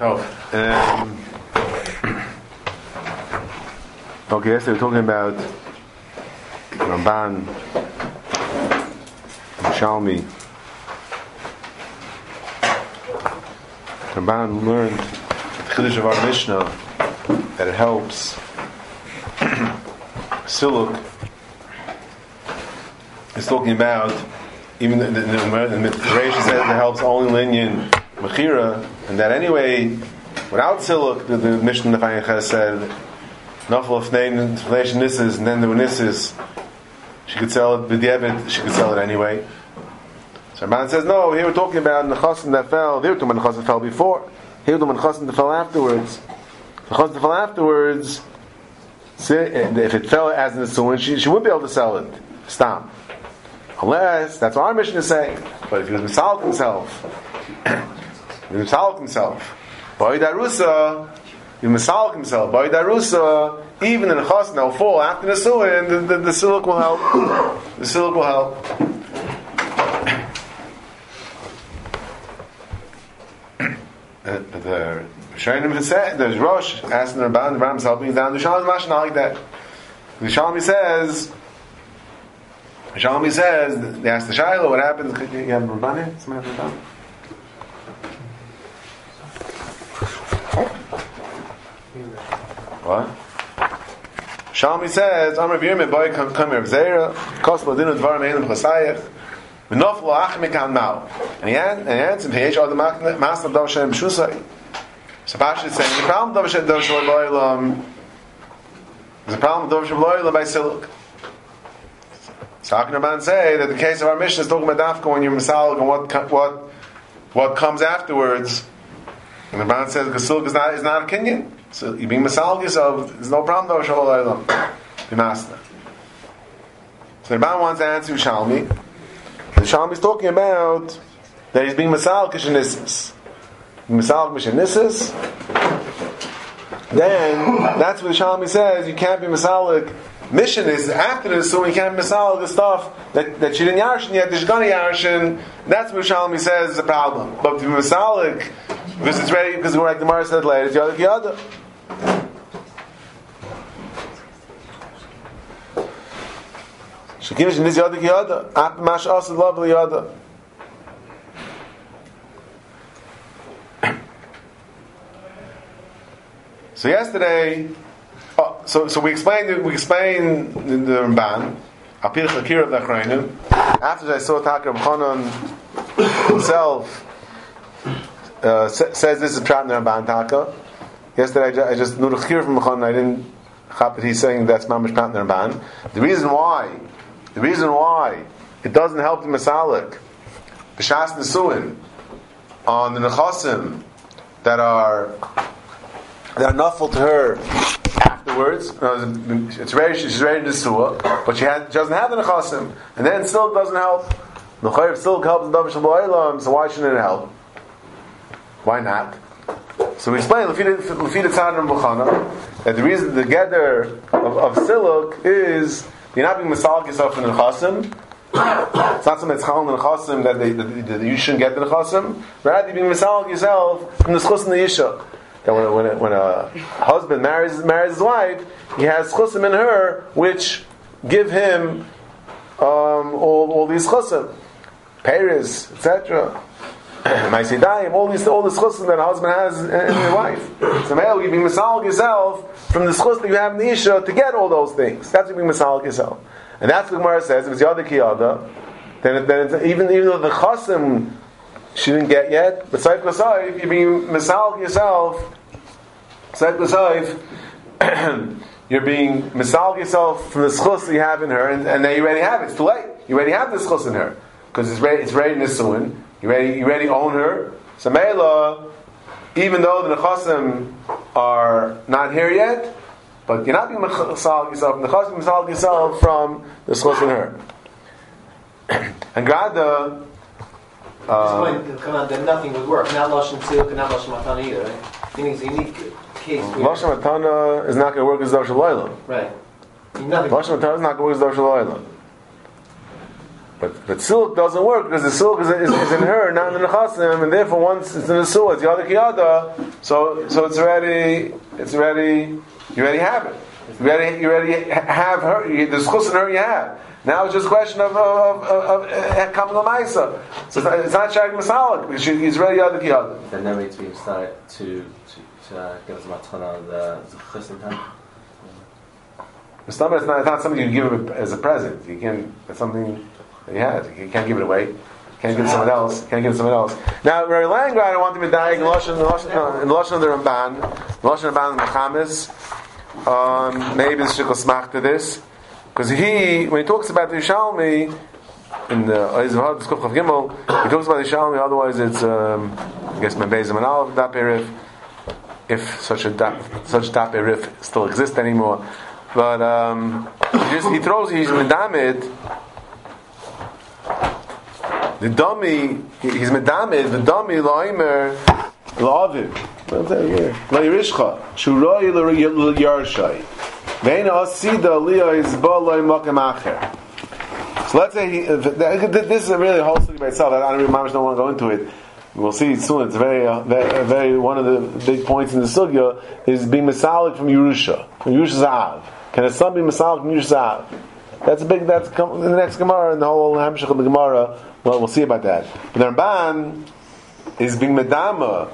Oh. Um, okay, yesterday we were talking about Ramban, Shalmi. Ramban learned the Chiddush of our Mishnah that it helps Siluk is talking about even the, the, the, the, the says it helps only Linyan Mechira, and that anyway, without Siluk, the, the Mishnah Nefayach said, Nafal of Nation Nisses, and then there were Nisses, she could sell it, B'diavad, she could sell it anyway. So man says, no, here we're talking about Nechasim that fell, here we're talking about that fell before, here we're talking that fell afterwards. Nechasim that fell afterwards, if it fell as an Asuin, she, she wouldn't be able to sell it. Stop. Unless, that's what our Mishnah is saying. But if he was Misalik himself, he misalik himself. By darusa, he misalik himself. By darusa, even in the chas now fall after the suin, the, the, the silik will help. The silik will help. Uh, the Shainim said, there's Rosh asking the Ramban, the Ram's helping down. The Shalom is not like that. The Shalom says, the Shalom says, they ask the Shiloh, what happens? You have Ramban here? Somebody have Ramban? What? Shalmi says, Amr Virme boy come come here Zera, Kosmo dinu dvar meilim chasayach, V'nof lo achmik an mao. And he answered, Heyesh od masna dav shem shusay. So Pash is saying, the problem dav shem dav shem loylam, the problem dav shem loylam by siluk. So how can a man say that the case of our Mishnah is talking about dafka when you're misalik and what, what, what comes afterwards, and the man says silk is not, is not a kinyan. So you being masal yourself, there's no problem though, Shalom master. So the Rebbe wants to answer Shalmi. And Shalmi is talking about that he's being masal kishanissis. Masal kishanissis. Then that's what Shalmi says. You can't be masalik. Mishnah is after this, so you can't be masalik the stuff that, that she didn't yarshin yet. There's gonna yarshin. That's what Shalmi says is a problem. But to be masalik because it's ready because we're like the Gemara said later, it's yada yada. Shekivish Ap mash yada. So yesterday, oh, so so we explained we explained the, the Ramban. Apir Chakir of the Achrayim. After I saw Takar Chanan himself uh, says this is Prat Ramban Taka. Yesterday I just knew from Chanan. I didn't that he's saying that's Mamish Prat in the. The reason why the reason why it doesn't help the Masalik, B'Shas Nesuin, on the Nechasim that are that are nuffle to her afterwards. Uh, it's ready. She's ready to sue, but she, has, she doesn't have the nechasim, and then still doesn't help. The chayiv still helps the davar so why shouldn't it help? Why not? So we explain Lefida Tzad and Bukhana that the reason the gather of, of siluk is you're not being masalik yourself in the chasim. It's not something that's chal in chasim that, that, that you shouldn't get the chasim. Rather, you're being yourself from the chus in the isha. That when, when, a, when a husband marries marries his wife, he has chusim in her which give him um, all, all these chusim, Paris, etc. Maisidayim, all these all the chusim that a husband has in, his wife. So male, you be masalik yourself from the chus that you have in the isha to get all those things. That's what you be masalik yourself, and that's what the Gemara says. If it's yada kiyada, then, then it's, even even though the chasim she didn't get yet, but saif l'saif, you be masalik yourself. Saif l'saif, you're being masalik yourself from the chus that you have in her, and, and now you already have it. It's too late. You already have this chus in her because it's ready. It's ready nisuin. You ready? You ready? Own her. So Mela, even though the nechasim are not here yet, but you're not being masal yourself. The nechasim masal yourself from the schos in her. and Grada. Uh, come on, then nothing would work. Not lashon tziluk and not lashon matana either. Right? Meaning it's a unique case. Lashon matana is not going to work as darsha Right. Lashon matana is not going to work as darsha But but silk doesn't work because the silk is, is, is in her, not in the nechasim, and therefore once it's in the suah, it's yada kiyada. So so it's already it's already you already have it. You already you already have her. You, the schus in her you have. Now it's just a question of of of, of, of coming lamaisa. So it's not, it's not shag masalik because he's already yada kiyada. Then needs to be started to to, to uh, give us matana the the chus in time. It's not, it's not, something you give him as a present. You can it's something that he can't give it away. Can't give it to someone else. Can't give it to someone else. Now, Rabbi Langra, I want to be dying in in Lashon of the Ramban, the Lashon of the Mechamis. Um, maybe it's shikol smach to this. Because he, when he talks about the Yishalmi, in the Oizav Skuf Chav Gimel, he talks about the Yishalmi, otherwise it's, um, I guess, Membezim and Aleph, Dap Erif, if such a dap, such Dap Erif still exists anymore. But um, he, just, he throws, he's Medamid, the dummy, he's Medamid, the dummy, Loimer, La'aviv. What I'm here? La'irishcha, Shuroi L'Yarshai. Vein asida liya balay makem acher. So let's say he, this is a really whole story by itself. I don't really don't want to go into it. We'll see soon. It's very, uh, very, very, one of the big points in the sugya is being masalik from Yerusha, from Yerusha Zav. Can a son be masalik from Yerusha Zav? That's a big. That's in the next Gemara and the whole Hamshach of the Gemara. Well, we'll see about that. But the Ramban is being medama,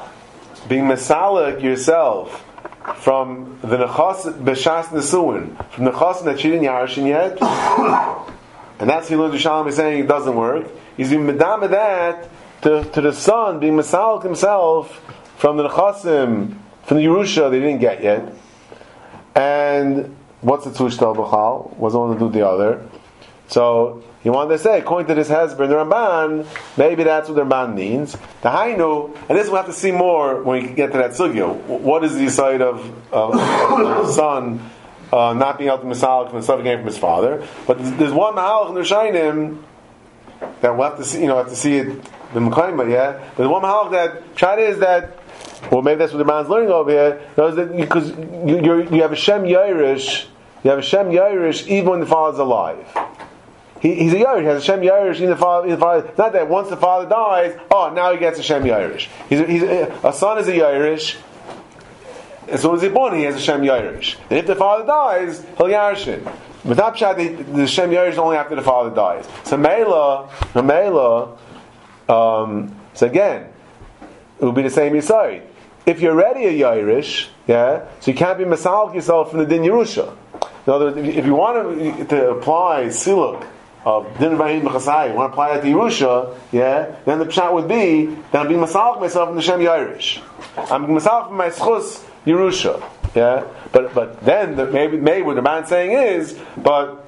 being masalik yourself from the nechas b'shas nesuin, from the nechas that she didn't yarshin yet, and that's learned Shalom is saying it doesn't work. He's being medama that to, to the son being masalik himself from the nechasim from the Yerusha they didn't get yet, and what's the tushtal b'chal? Was one to do the other. So he wanted to say, according to this Hezbollah, the Ramban, maybe that's what the Ramban means. The Hainu, and this we'll have to see more when we get to that sugya. What is the side of, of, of the son uh, not being able to misalik from the stuff came from his father? But there's one Mahalach in the Shainim that we'll have to see, you know, have to see it the Mekayma, yeah? But there's one Mahalach that, try is that, well, maybe that's what the Ramban's learning over here, because you, you have a Shem Yairish, you have a Shem Yairish even when the father's alive. He, he's a he has a Shem Yerush in the father. In the father. It's not that once the father dies, oh, now he gets a Shem Yerush. He's, a, he's a, a son is a Yerush. As soon as he's born, he has a Shem Yerush. And if the father dies, he'll Yarshin. But not pshat, the, the Shem Yerush only after the father dies. So Mela, Mela, um, so again, it will be the same Yisai. If you're already a Yerush, yeah, so you can't be Masalik yourself from the Din Yerusha. In other words, if you want to, to apply Siluk, of din vayim b'chasai, want to apply that to Yerusha, yeah, then the pshat would be that I'm being masalik myself in the Shem Yairish. I'm masalik my schus Yerusha, yeah. But but then the, maybe maybe what the man saying is, but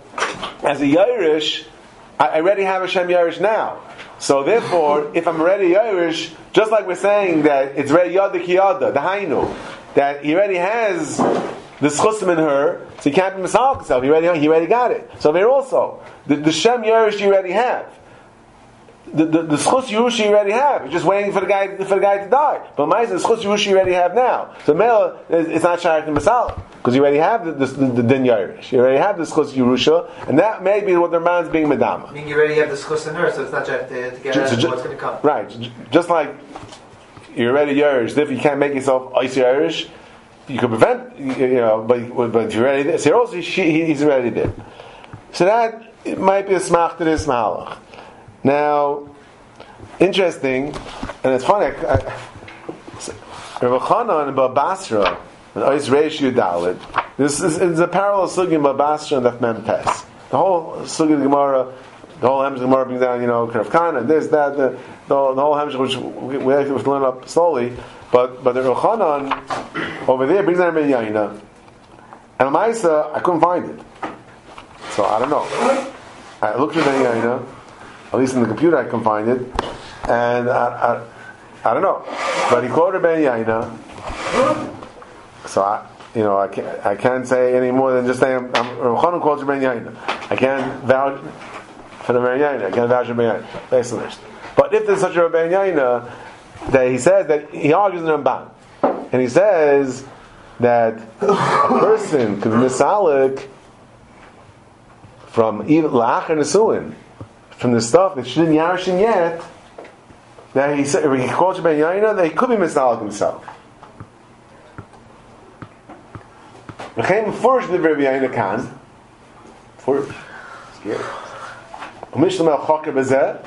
as a Yairish, I, already have a Shem Yairish now. So therefore, if I'm already Irish, just like we're saying that it's already Yada Kiyada, the Hainu, that he already has the schusim in her, so he can't be misalik himself. He already, he already got it. So there also, the, the Shem Yerush you already have. The, the, the schus Yerush you already have. You're just waiting for the guy for the guy to die. But my the schus Yerush you already have now. So male, it's not shaykh in Masala because you already have the, the, the, the din Yerush. You already have the schus Yerusha, and that may be what the man's being madama. I mean, you already have the schus in her, so it's not shaykh to, to get Just- ju- what's going to come. Right. Just like you're already Yerush, if you can't make yourself ice Yerush, you could prevent, you know, but, but if you're already there, so also she, he's already there. So that it might be a smach to this mahalach. Now, interesting, and it's funny. Rav Chanan and Babasra, and Ois Reish Yudalit. This is it's a parallel sugi in Babasra and Mem Tes. The whole sugi of the Gemara, the whole Hemshech Gemara brings down, you know, Kerf Kana, this, that, the, the, the whole which we, have to learn up slowly. But but the Rav Chanan over there brings down Ben Yaina. And Maisa, I couldn't find it. So I don't know. I looked at Ben Yaina, at least in the computer I can find it, and I, I, I don't know. But he quoted Ben Yaina, so I, you know, I can't, I can't say any more than just saying I'm, Chanan quotes Ben Yaina. I can't vouch for the Ben Yaina. I can't vouch for Ben Yaina. Basically, but if there's such a Ben Yaina that he says that he argues in Ramban, and he says that a person could be misalik from even la'achar nesuin, from the stuff that she didn't yarshin yet, that he said, he called Ben Yaina, that he could be misalik himself. V'chein first the Rabbi Yaina can, for scary. Umishlam el choker bezeh,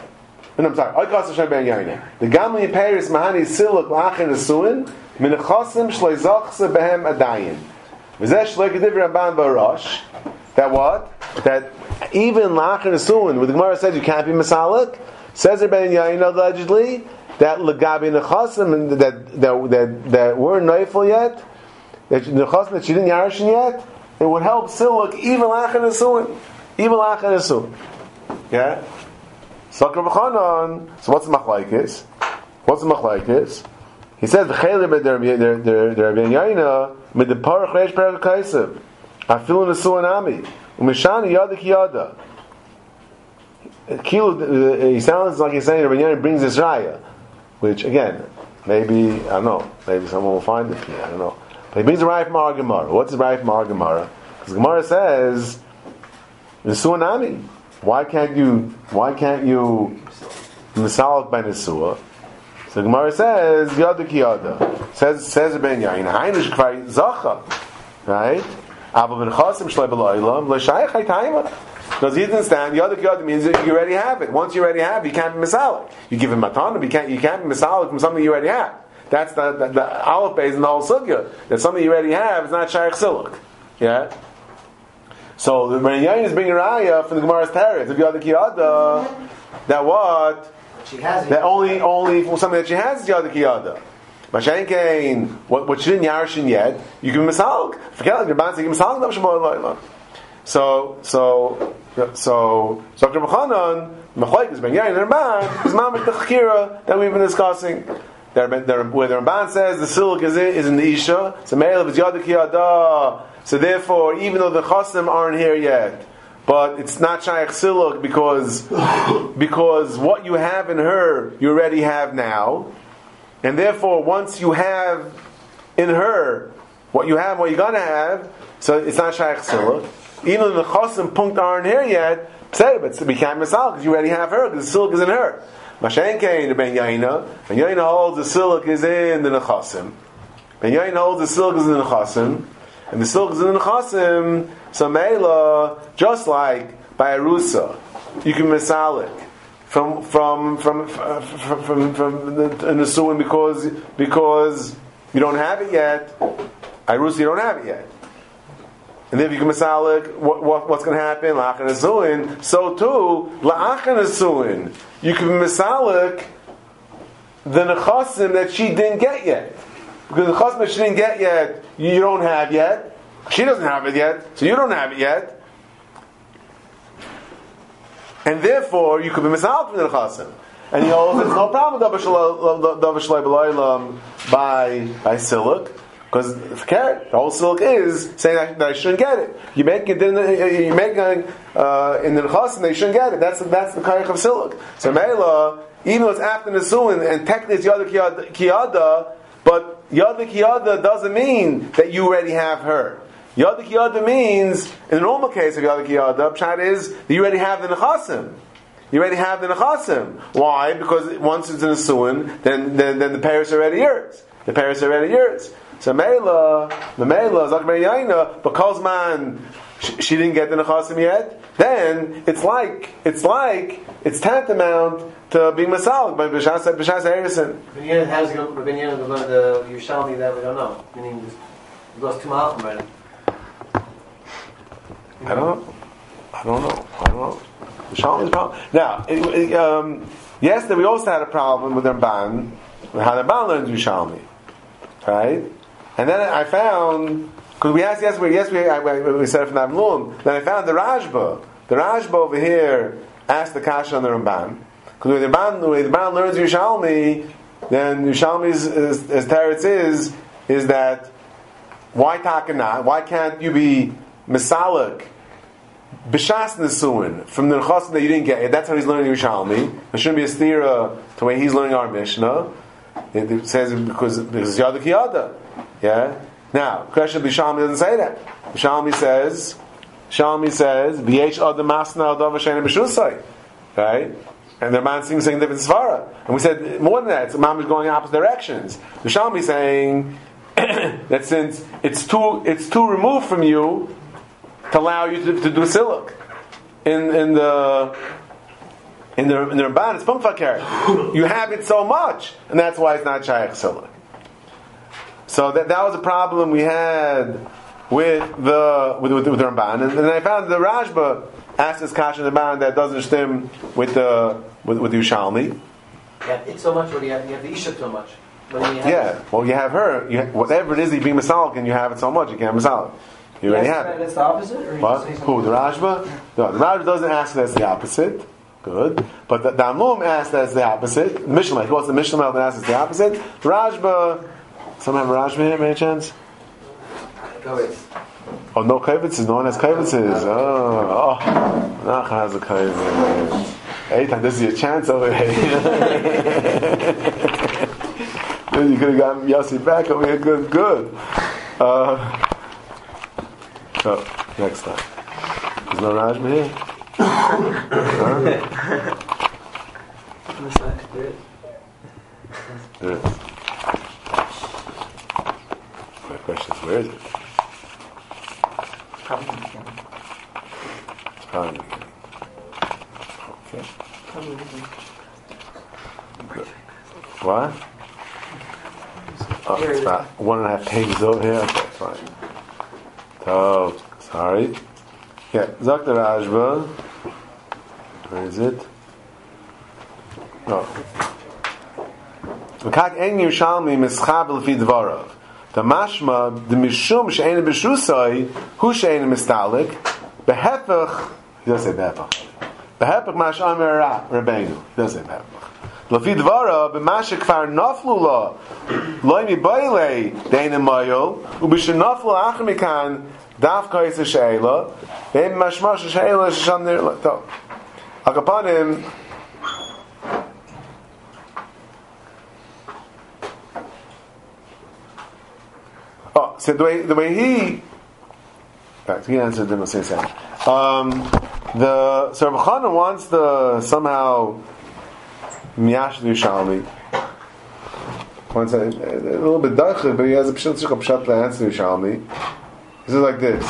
and I'm sorry, I got Hashem Ben Yaina. The Gamli Paris Mahani Siluk Lachin Asuin, Min Chosim Shleizachse Behem Adayin. V'zeh Shlek Div Rabban Barosh, that what? That even Lachin Asuin, where the Gemara says you can't be Masalik, says Ben Yaina allegedly, that Lagabi Nechasim, that, that, that, that weren't Neufel yet, that Nechasim that she didn't Yarishin yet, it would help Siluk even Lachin Asuin. Even Lachin Asuin. Yeah? So what's the machlaikis? What's the machlaikis? He says v'chayler b'der der der der ben yaina mit the parach reish perek kaisav afilu nesuanami umeshani yada ki yada. Kilu, eh, eh, he sounds like he's saying Rabbi Yaina brings this raya, which again, maybe I don't know, maybe someone will find it. I don't know. But he brings a raya from our Gemara. What's the raya from our Gemara? Because Gemara says nesuanami. Why can't you? Why can't you misalik by nesua? So Gemara says yada ki yada. Says says Ben Yain Heinish kvar zacha, right? Abba ben chasim shlei b'lo'ilam l'shayich haytayma. Because he didn't stand. Yada ki yada means that you already have it. Once you already have, it, you can't be misalik. You give him matana, you can't. You can't be misalik from something you already have. That's the the, the aleph base in the whole sugya. That something you already have is not shayich siluk. Yeah. So the Ben Yain is bringing raya from the Gemara's Teretz of Yada Kiyada that what She has it. that only only for something that she has is Yada Kiyada. What what she didn't yarshin yet, you a salg. Forget like the Ramban give him a salg. no So so so so Dr. B'chanan Machleik is Ben Yain and Ramban is mamish the chakira that we've been discussing. There, there, where the Ramban says the silk is in, is in the Isha, so Me'el is So therefore, even though the Chasim aren't here yet, but it's not Shaykh Siluk because, because what you have in her, you already have now. And therefore, once you have in her what you have, what you're gonna have, so it's not Shaykh Siluk. Even the Chasim punkt aren't here yet, say, but we can't miss out because you already have her, because the Siluk is in her. Mashenkein, the Ben Yaina, Ben Yaina holds the Siluk is in the Nechasim. Ben Yaina holds the Siluk is in the Nechasim. And the silk is in the chasim, so Mela, just like by Arusa, you can misalik from from from from from, from suin because because you don't have it yet. Arusa, you don't have it yet. And then if you can misalik, what, what, what's going to happen? La'achan asuin. So too, la'achan asuin. You can misalik the nechasim that she didn't get yet. Because the chasm that she didn't get yet, you don't have yet. She doesn't have it yet, so you don't have it yet. And therefore, you could be misal from the chasm. And he holds it's no problem by by silk because the whole silk is saying that, I shouldn't get it. You make it in the, you make it uh, in the chasm, they shouldn't get it. That's that's the kayak of silk. So Mela, even though it's after Nisuin and technically it's Yada Kiyada, but Yada Kiyada doesn't mean that you already have her. Yada Kiyada means, in the normal case of Yada Kiyada, Pshat is that you already have the Nechasim. You already have the Nechasim. Why? Because once it's in a Suin, then, then, then the are already yours. The Paris are already yours. So Mela, the Mela, because man, she, didn't get the Nechasim yet, then it's like, it's like, it's tantamount to being Masalik by B'Shas B'Shas Harrison. Will go to the Yerushalmi that we don't know. Meaning, it goes two miles from. I don't know. I don't know. I don't know. Shalom is problem. Now, it, it, um, we also had a problem with Ramban, how Ramban learns Yerushalmi, right? And then I found because we asked yesterday, yes, we, I, we said it from Avlum. Then I found the Rashba. The Rashba over here asked the Kasha on the Ramban because when the Ramban, when the Ramban learns Yerushalmi, then Yerushalmi's as, as Teretz is is that why takanah? Why can't you be misalik? B'shas Nesuin, from the Nechasim that you didn't get, that's how he's learning Yerushalmi. There shouldn't be a stira to the way he's learning our Mishnah. It, it says because because Yada Kiyada. Yeah? Now, question B'Shalmi doesn't say that. B'Shalmi says, Shalmi says, V'yesh Adam Masna Adam Hashem B'Shusay. right? And the man seems saying different svara. And we said more than that, it's mamish going in opposite directions. The Shalmi saying that since it's too it's too removed from you to allow you to, to do siluk in in the in the in the Ramban, it's pumfakar. You have it so much, and that's why it's not shaykh siluk. So that that was a problem we had with the with, with, with the Ramban, and, and I found the Rashba asked this kasha in the Ramban that doesn't stem with the with, with the Ushalmi. Yeah, it's so much. What do you have? You have the Isha so much. You have? Yeah, well, you have her. You, whatever it is, you be masalik, and you have it so much, you can't masalik. You already have it. That's the opposite? Or What? say something Who? The Rashba? No, the Rashba doesn't ask that's the opposite. Good. But the Damlum asks that's the opposite. The Mishnah, what's the Mishnah that asks it's the opposite? The Rashba, someone have a Rashba here, by any chance? Go. Oh, no kibitzes. No one has kibitzes. Oh, oh. Nach has a kibitz. Eitan, this is your chance over here. You could have gotten Yossi back over here. Good, good. Uh, oh, next time. There's no Rashba here? huh? There is. My question is, where is it? Probably in the beginning. It's probably in the beginning. Okay. Probably in the beginning. Good. What? Oh, it's about one and a half pages over here. Okay, fine. Oh, sorry. Yeah, Zakta Rashba. Where is it? Oh. The mashma, the mishum she'ena b'shusai, hu she'ena mistalik, behepach, he doesn't say behepach. Behepach mash amer ra, Rabbeinu. He doesn't say behepach. Lefi dvarav b'mashe kfar naflu la, loy mi bayle, deina mayol, u b'she naflu achmikan, Dafka is a she'ela, im mashmash a she'ela shesham nirlato. Akapanim, Oh, so the way, the way he, in fact, he answered them the same. Um, the, so wants the, somehow, Miyash Yerushalmi, wants a, a little bit darker, but he has a pshat to answer Yerushalmi. He says like this.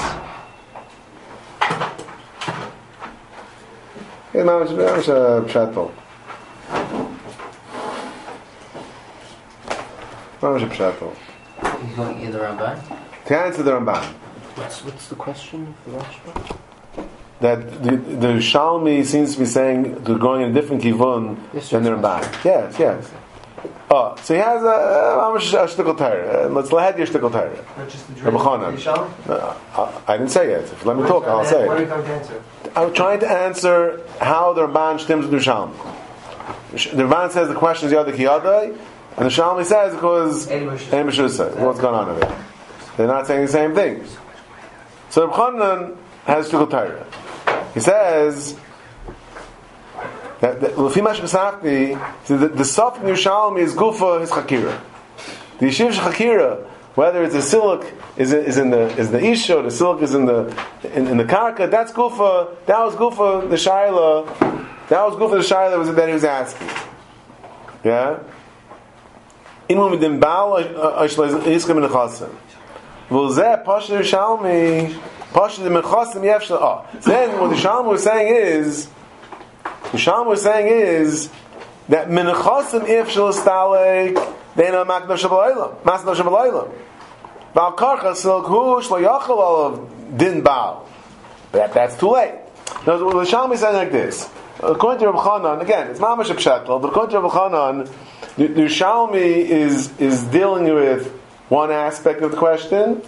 Hey, mamash, mamash, pshat tov. Mamash, pshat tov. He's going in the Ramban. To answer the Ramban. What's, what's the question for Rashba? that the, the Shalmi seems to be saying they're going in a different kivun Yes, than the Ramban. Yes, yes. Oh, so he has a, uh, a shtickle Torah. Uh, Let's let your shtickle Torah. Not just the Rabbi Chanan. I, I didn't say it. If let me talk, I'll say What are it. you going to answer? I'm trying to answer how the Ramban stems with the Ramban says the question is Yadai Kiyadai, and the Shalmi says because Any. What's going on over there? They're not saying the same thing. So Reb Chanan has shtickle Torah. He says that that- Lefi Mash Besafti, so the, the Saf in Yerushalmi is Gufa his Chakira. The Yeshiv Chakira, whether it's a silk is in, is in the is the Isha, the silk is in the in, in the Karka, that's Gufa. That was Gufa the Shaila. That was Gufa the Shaila that was that he was asking. Yeah. Inu midim baal ashleiz iskem in chasim. V'zeh pasha Yerushalmi pasha the mechasim yefshel. Oh, then what the Shalom was saying is, the Shalom was saying is that mechasim yefshel stalek they know makdav shabalaylam, masdav shabalaylam. Baal karcha silk hu shlo yachal olav din baal. But that, that's too late. Now, the Shalom is saying like this. According to Rabbi Chanan, again, it's mamash pshatel, but according to Rabbi Chanan, the, the Shalmi is is dealing with one aspect of the question,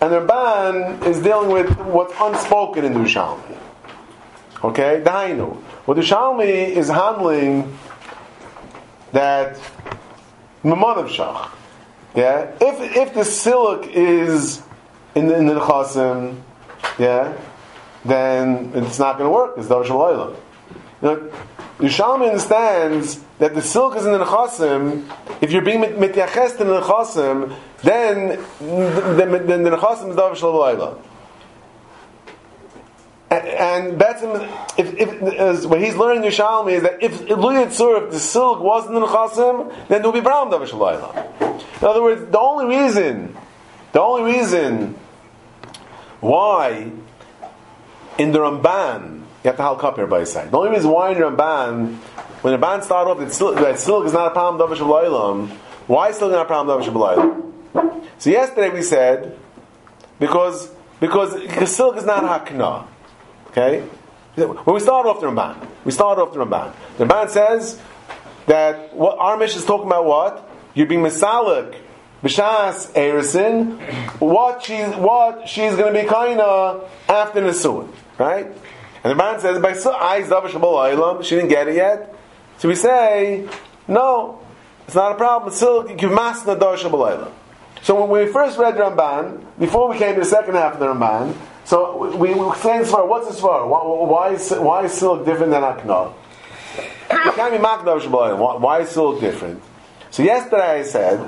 and the Ramban is dealing with what's unspoken in the Shalmi. Okay, Dainu. What the Shalmi is handling that of Shach. Yeah, if if the silk is in the, in the chasim, yeah, then it's not going to work. It's davar shalayla. You know, understands that the silk is in the nechasim. If you're being mit- mityaches to the nechasim, then then, then the nechasim is davar shalayla. And that's if, if what he's learning Yerushalmi is that if if the silk wasn't in Chasim, then there would be Davar Shalayla. In other words, the only reason, the only reason why in the Ramban you have to halk up here by his side. The only reason why in the Ramban, when the Ramban started off that silk, that silk is not a problem Davar Shalayla, why is silk not a problem Davar Shalayla? So yesterday we said because because, because silk is not hakna. Okay? When we start off the Ramban, we start off the Ramban. The Ramban says that what Mishnah is talking about what? You're being misalik, b'shas erisin, what she's what she's going to be kinda after Nisuin, right? And the Ramban says by eyes davar she didn't get it yet. So we say no, it's not a problem. Still, you So when we first read Ramban, before we came to the second half of the Ramban, so we, we explain Svar. What's the Svar? Why, why, is, why is silk different than Akna? It can't be Makna why, why is silk different? So yesterday I said,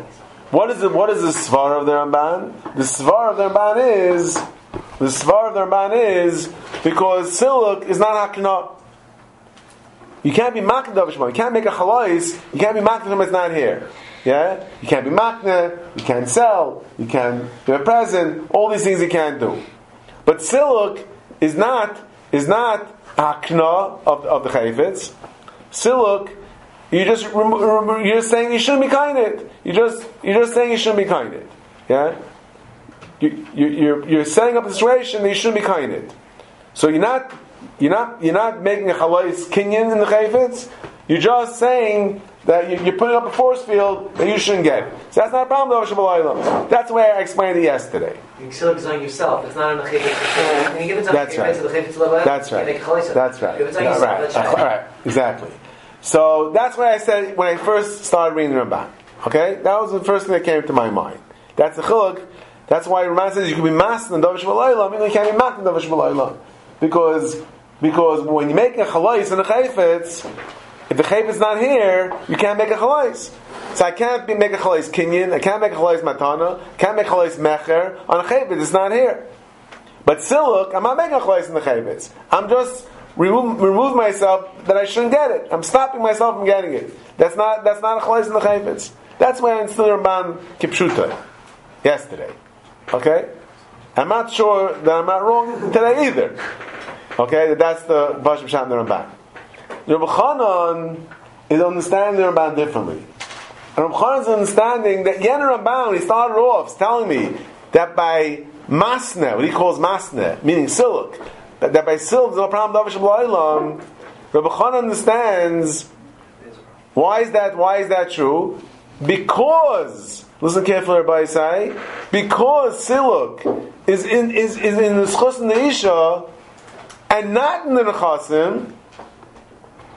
what is the, what is the Svar of the Ramban? The Svar of the Ramban is, the Svar of the Ramban is, because silk is not Akna. You can't be makna You can't make a halais. You can't be makna it's not here. Yeah, you can't be makna. You can't sell. You can't be a present. All these things you can't do. But siluk is not is not akna of, of the chayfetz. Siluk, you just you're just saying you shouldn't be kind it. You just you're just saying you shouldn't be kind it. Yeah, you, you, you're you're setting up a situation that you shouldn't be kind it. So you're not you're not you're not making a halais kinyan in the chayfetz. You're just saying that you're putting up a force field that you shouldn't get. So that's not a problem, though, That's the way I explained it yesterday. You can still on yourself. It's not on the chayvitz. Can you give it to That's right. That's right. That's right. Give yeah, right. That's right. All right. Exactly. So that's what I said when I first started reading the Ramban. Okay, that was the first thing that came to my mind. That's the chiluk. That's why Ramban says you can be master in Davish Malayla. I mean, you can't be master in Davish Malayla because because when you make a chalais and a chayfetz, if the chayv is not here, you can't make a chalais. So I can't be, make a chalais kinyan, I can't make a chalais matana, can't make a chalais mecher on a chayv it's not here. But siluk, I'm not making a chalais in the chayv I'm just remove, remove myself that I shouldn't get it. I'm stopping myself from getting it. That's not that's not a chalais in the chayv That's why I'm still Ramban Kipshuta yesterday. Okay? I'm not sure that I'm not wrong today either. Okay, that's the Bashim Shan the Ramban. Rabbi Chanan is understanding the Ramban differently. And Rabbi Chanan is understanding that Yen Ramban, he started off, telling me that by masne, what he calls masne, meaning silk, that, that by silk there's no problem Davish Rabbi Chanan understands why is that why is that true? Because listen carefully everybody say, because siluk is in is, is in the schus and the isha and not in the nechasim,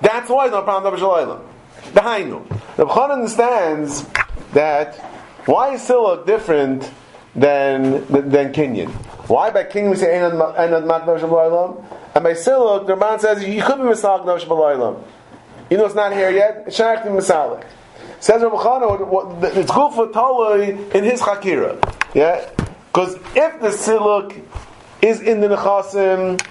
that's why it's not problem of Shalayla. The Hainu. The Bchan understands that why is Silla different than than Kenyan? Why by Kenyan we say Einad Maknav Shalayla? And by Silla, the Ramban says you could be Misalik Nav Shalayla. You know it's not here yet, not Misalik. Says Rabbi it's good for Talui in his Chakira. Yeah? Because if the Siluk is in the Nechasim,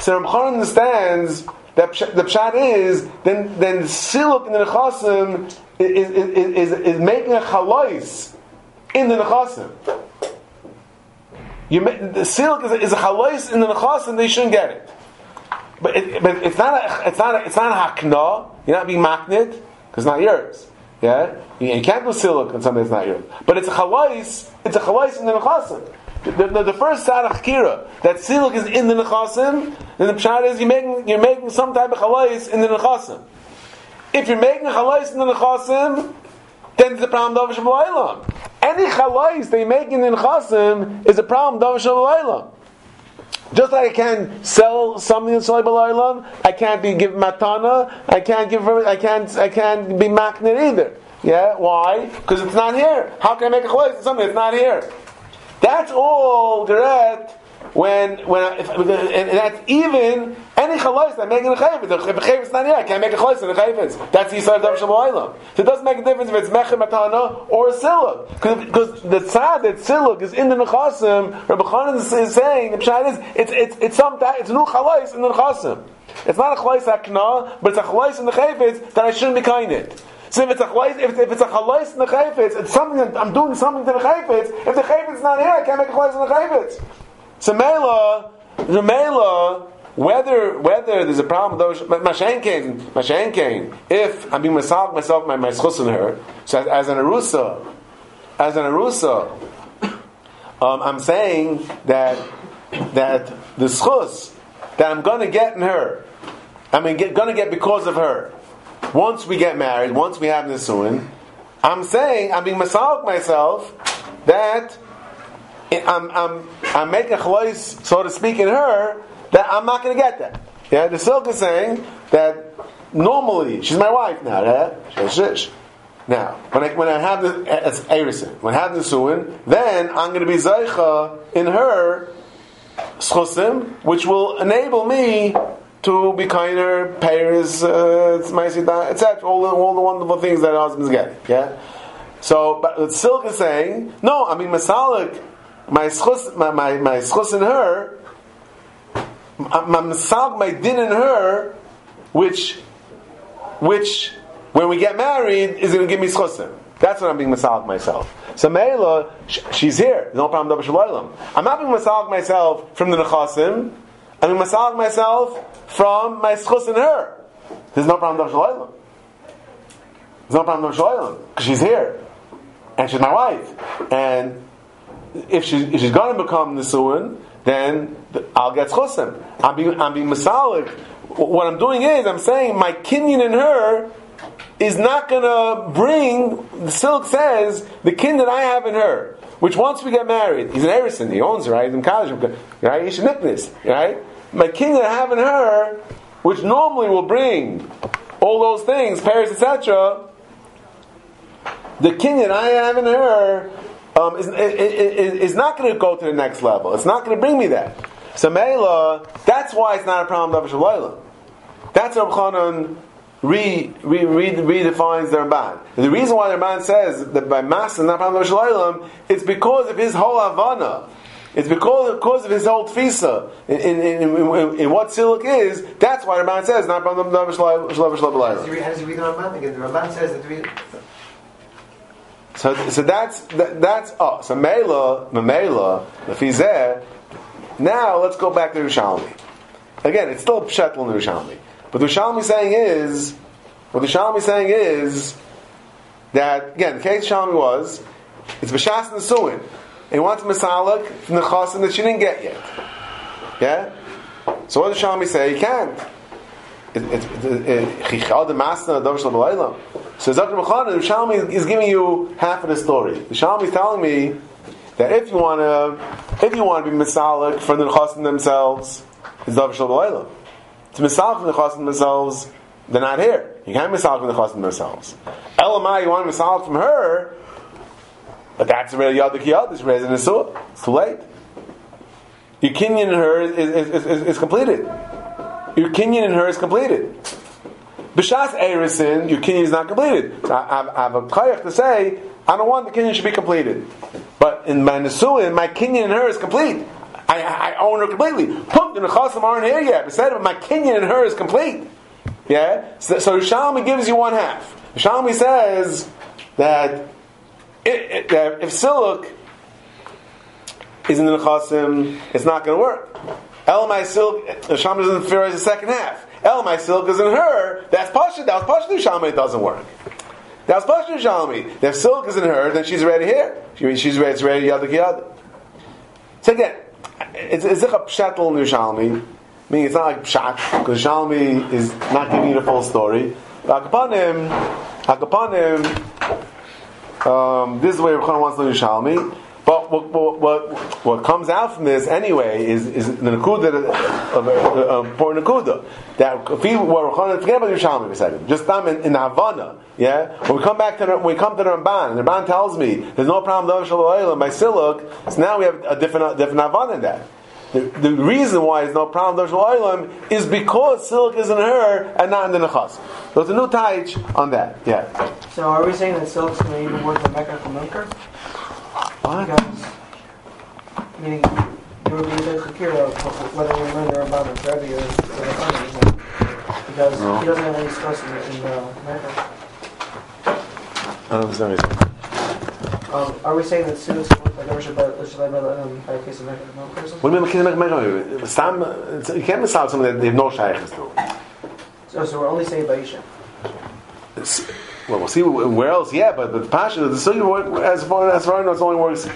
so Rabbi Chana understands that the pshat is then then siluk in the nechasim is, is, is, is, making a chalais in the nechasim. You the siluk is a, is a chalais in the nechasim. They shouldn't get it. But, it, but it's not a, it's not a, it's not a hakna. You're not being maknit because it's not yours. Yeah, you, you can't do siluk on something that's not yours. But it's a chalais. It's a chalais in the nechasim. The, the, the first side of Chakira, that siluk is in the Nechasim, then the Pshat is you're making, you're making some type of chalais in the Nechasim. If you're making chalais in the Nechasim, then it's a problem of Shabbalaylam. Any chalais they make in the Nechasim is a problem of Shabbalaylam. Just like I can't sell something in Shabbalaylam, I can't be give matana, I can't give, I can't, I can't be maknit either. Yeah, why? Because it's not here. How can I make a chalais in something that's not here? That's all direct when when if, and that's even any chalos that making a chayvitz. The a chayvitz not here, I can't make a chalos in a chayvitz. That's the yisrael davar shalom So it doesn't make a difference if it's mechem matana or a siluk, because the tzad that siluk is in the nechasim. Rabbi Chanan is, is saying the pshat is it's it's it's some it's new chalos in the nechasim. It's not a chalos akna, but it's a chalos in the chayvitz that I shouldn't be kind it. So if it's a chalais, if, if it's a chalais in the chayfetz, it's something that I'm doing something to the chayfetz. If the chayfetz is not here, I can't make a chalais in the chayfetz. So mela, the mela, whether whether there's a problem with those mashenkein, mashenkein. If I'm being masal myself, my my schus in her. So as, as an arusa, as an arusa, um, I'm saying that that the schus that I'm going to get in her, I'm going to get because of her once we get married, once we have nisuin, I'm saying, I'm being masalik myself that I'm, I'm, I'm making a chlois, so to speak, in her that I'm not going to get that. Yeah, the silk is saying that normally she's my wife now. Yeah? Now, when I, when I have the as erison, when I have the suin, then I'm going to be zaycha in her schusim, which will enable me to be kinder, payers, uh, etc. All the, all the wonderful things that husbands get. Yeah. So, but Silk is saying, no, I mean Masalik, my schus, my, my, my schus in her, my masalik, my din in her, which, which, when we get married, is going to give me schusim. That's what I'm being masalik myself. So Meila, she's here. No problem. I'm not being masalik myself from the nechasim. I'm masalik myself from my schus in her. There's no problem with Shalom. There's no problem with Shalom because she's here and she's my wife. And if, if she's going to become the Suin, then I'll get chusim. I'm being, I'm being masalik. What I'm doing is I'm saying my kinyan in her is not going to bring. The silk says the kin that I have in her, which once we get married, he's an Erison, he owns her, right? He's in college, right? He should this, right? my king have in her, which normally will bring all those things, Paris, etc., the king that I have in her um, is, is, is, not going to go to the next level. It's not going to bring me that. So Mela, that's why it's not a problem of Shalayla. That's what Chanan re, re, re, redefines the Ramban. the reason why the Ramban says that by Mass is not Shalayla, it's because of his whole Havana it's because, because of his whole tfisa in, in, in, in, what silk is. That's why the Ramban says not from the Shalav How does he read the Ramban again? The Ramban says that we. So, so that's that, that's oh so Mela Mamela Lefizeh. Now let's go back to Rishalmi. Again, it's still Pshetel in Rishalmi, but the Rishalmi saying is what the Rishalmi saying is that again the case Shalmi was it's B'shas and Suin and wants Masalik from the Chasim that she didn't get yet. Yeah? So what does Shalmi say? He can't. It's it's al the masana of Dab Shalam. So Zakir Mechana, the Shalmi is giving you half of the story. The Shalmi is telling me that if you want to, if you want to be Masalik from the Chasim themselves, it's Davar Shalom To from the Chasim themselves, they're not here. You can't from the Chasim themselves. Elamai, you want to Masalik from her, but that's already Yad Kiyad, it's Rez It's too late. Your kinyan in her is, is, is, is, completed. Your kinyan in her is completed. B'shas Erisin, your kinyan is not completed. So I, I, have a kayach to say, I don't want the kinyan should be completed. But in my Nesuin, my kinyan in her is complete. I, I own her completely. Punk the Nechasim aren't here yet. Instead, my kinyan in her is complete. Yeah? So, so Shalmi gives you one half. Shalmi says that it, it, if siluk is in the nechasim, it's not going to work. Elamai silk, Shama doesn't fear the second half. Elamai silk is in her. That's pasha. That was pasha Shama. It doesn't work. That's pasha Shalmi. If silk is in her, then she's ready here. She, she's ready. It's ready. Yada yada. So again, it's, like a pshatel in Shalmi. I mean, it's not like pshat because Shalmi is not giving you the full story. Hakapanim, hakapanim. Um, this is the way Rav wants to do Shalmi. But what, what, what, comes out from this anyway is, is the Nakuda of, of, poor Nakuda. That if we were forget about Yerushalmi for a second. Just I'm in, in Havana. Yeah? When we come back to the, when we come to the Ramban, and the Ramban tells me there's no problem with Shalom by Siluk, so now we have a different, a different Havana in that. the, the reason why there's no problem with oilam is because silk is in her and not in the nechas. It's a new taich on that. Yeah. So are we saying that silk's to even work for Mecca for Milker? What? Because, meaning, there would be a Shakira, whether we learn the Ramban or Trevi or whatever, because No. he doesn't have any stress in, in Mecca. I don't understand you're. Um, are we saying that to work like Rosh Hashanah um, by a case of Mecca for Milker or something? What do you mean? Can't make make Stam? it's- You can't miss out something that they have no shaykhs to. So, so we're only saying by Isha. It's- Well, we'll see where else. Yeah, but but the passion, the sugi, as far as far as only works.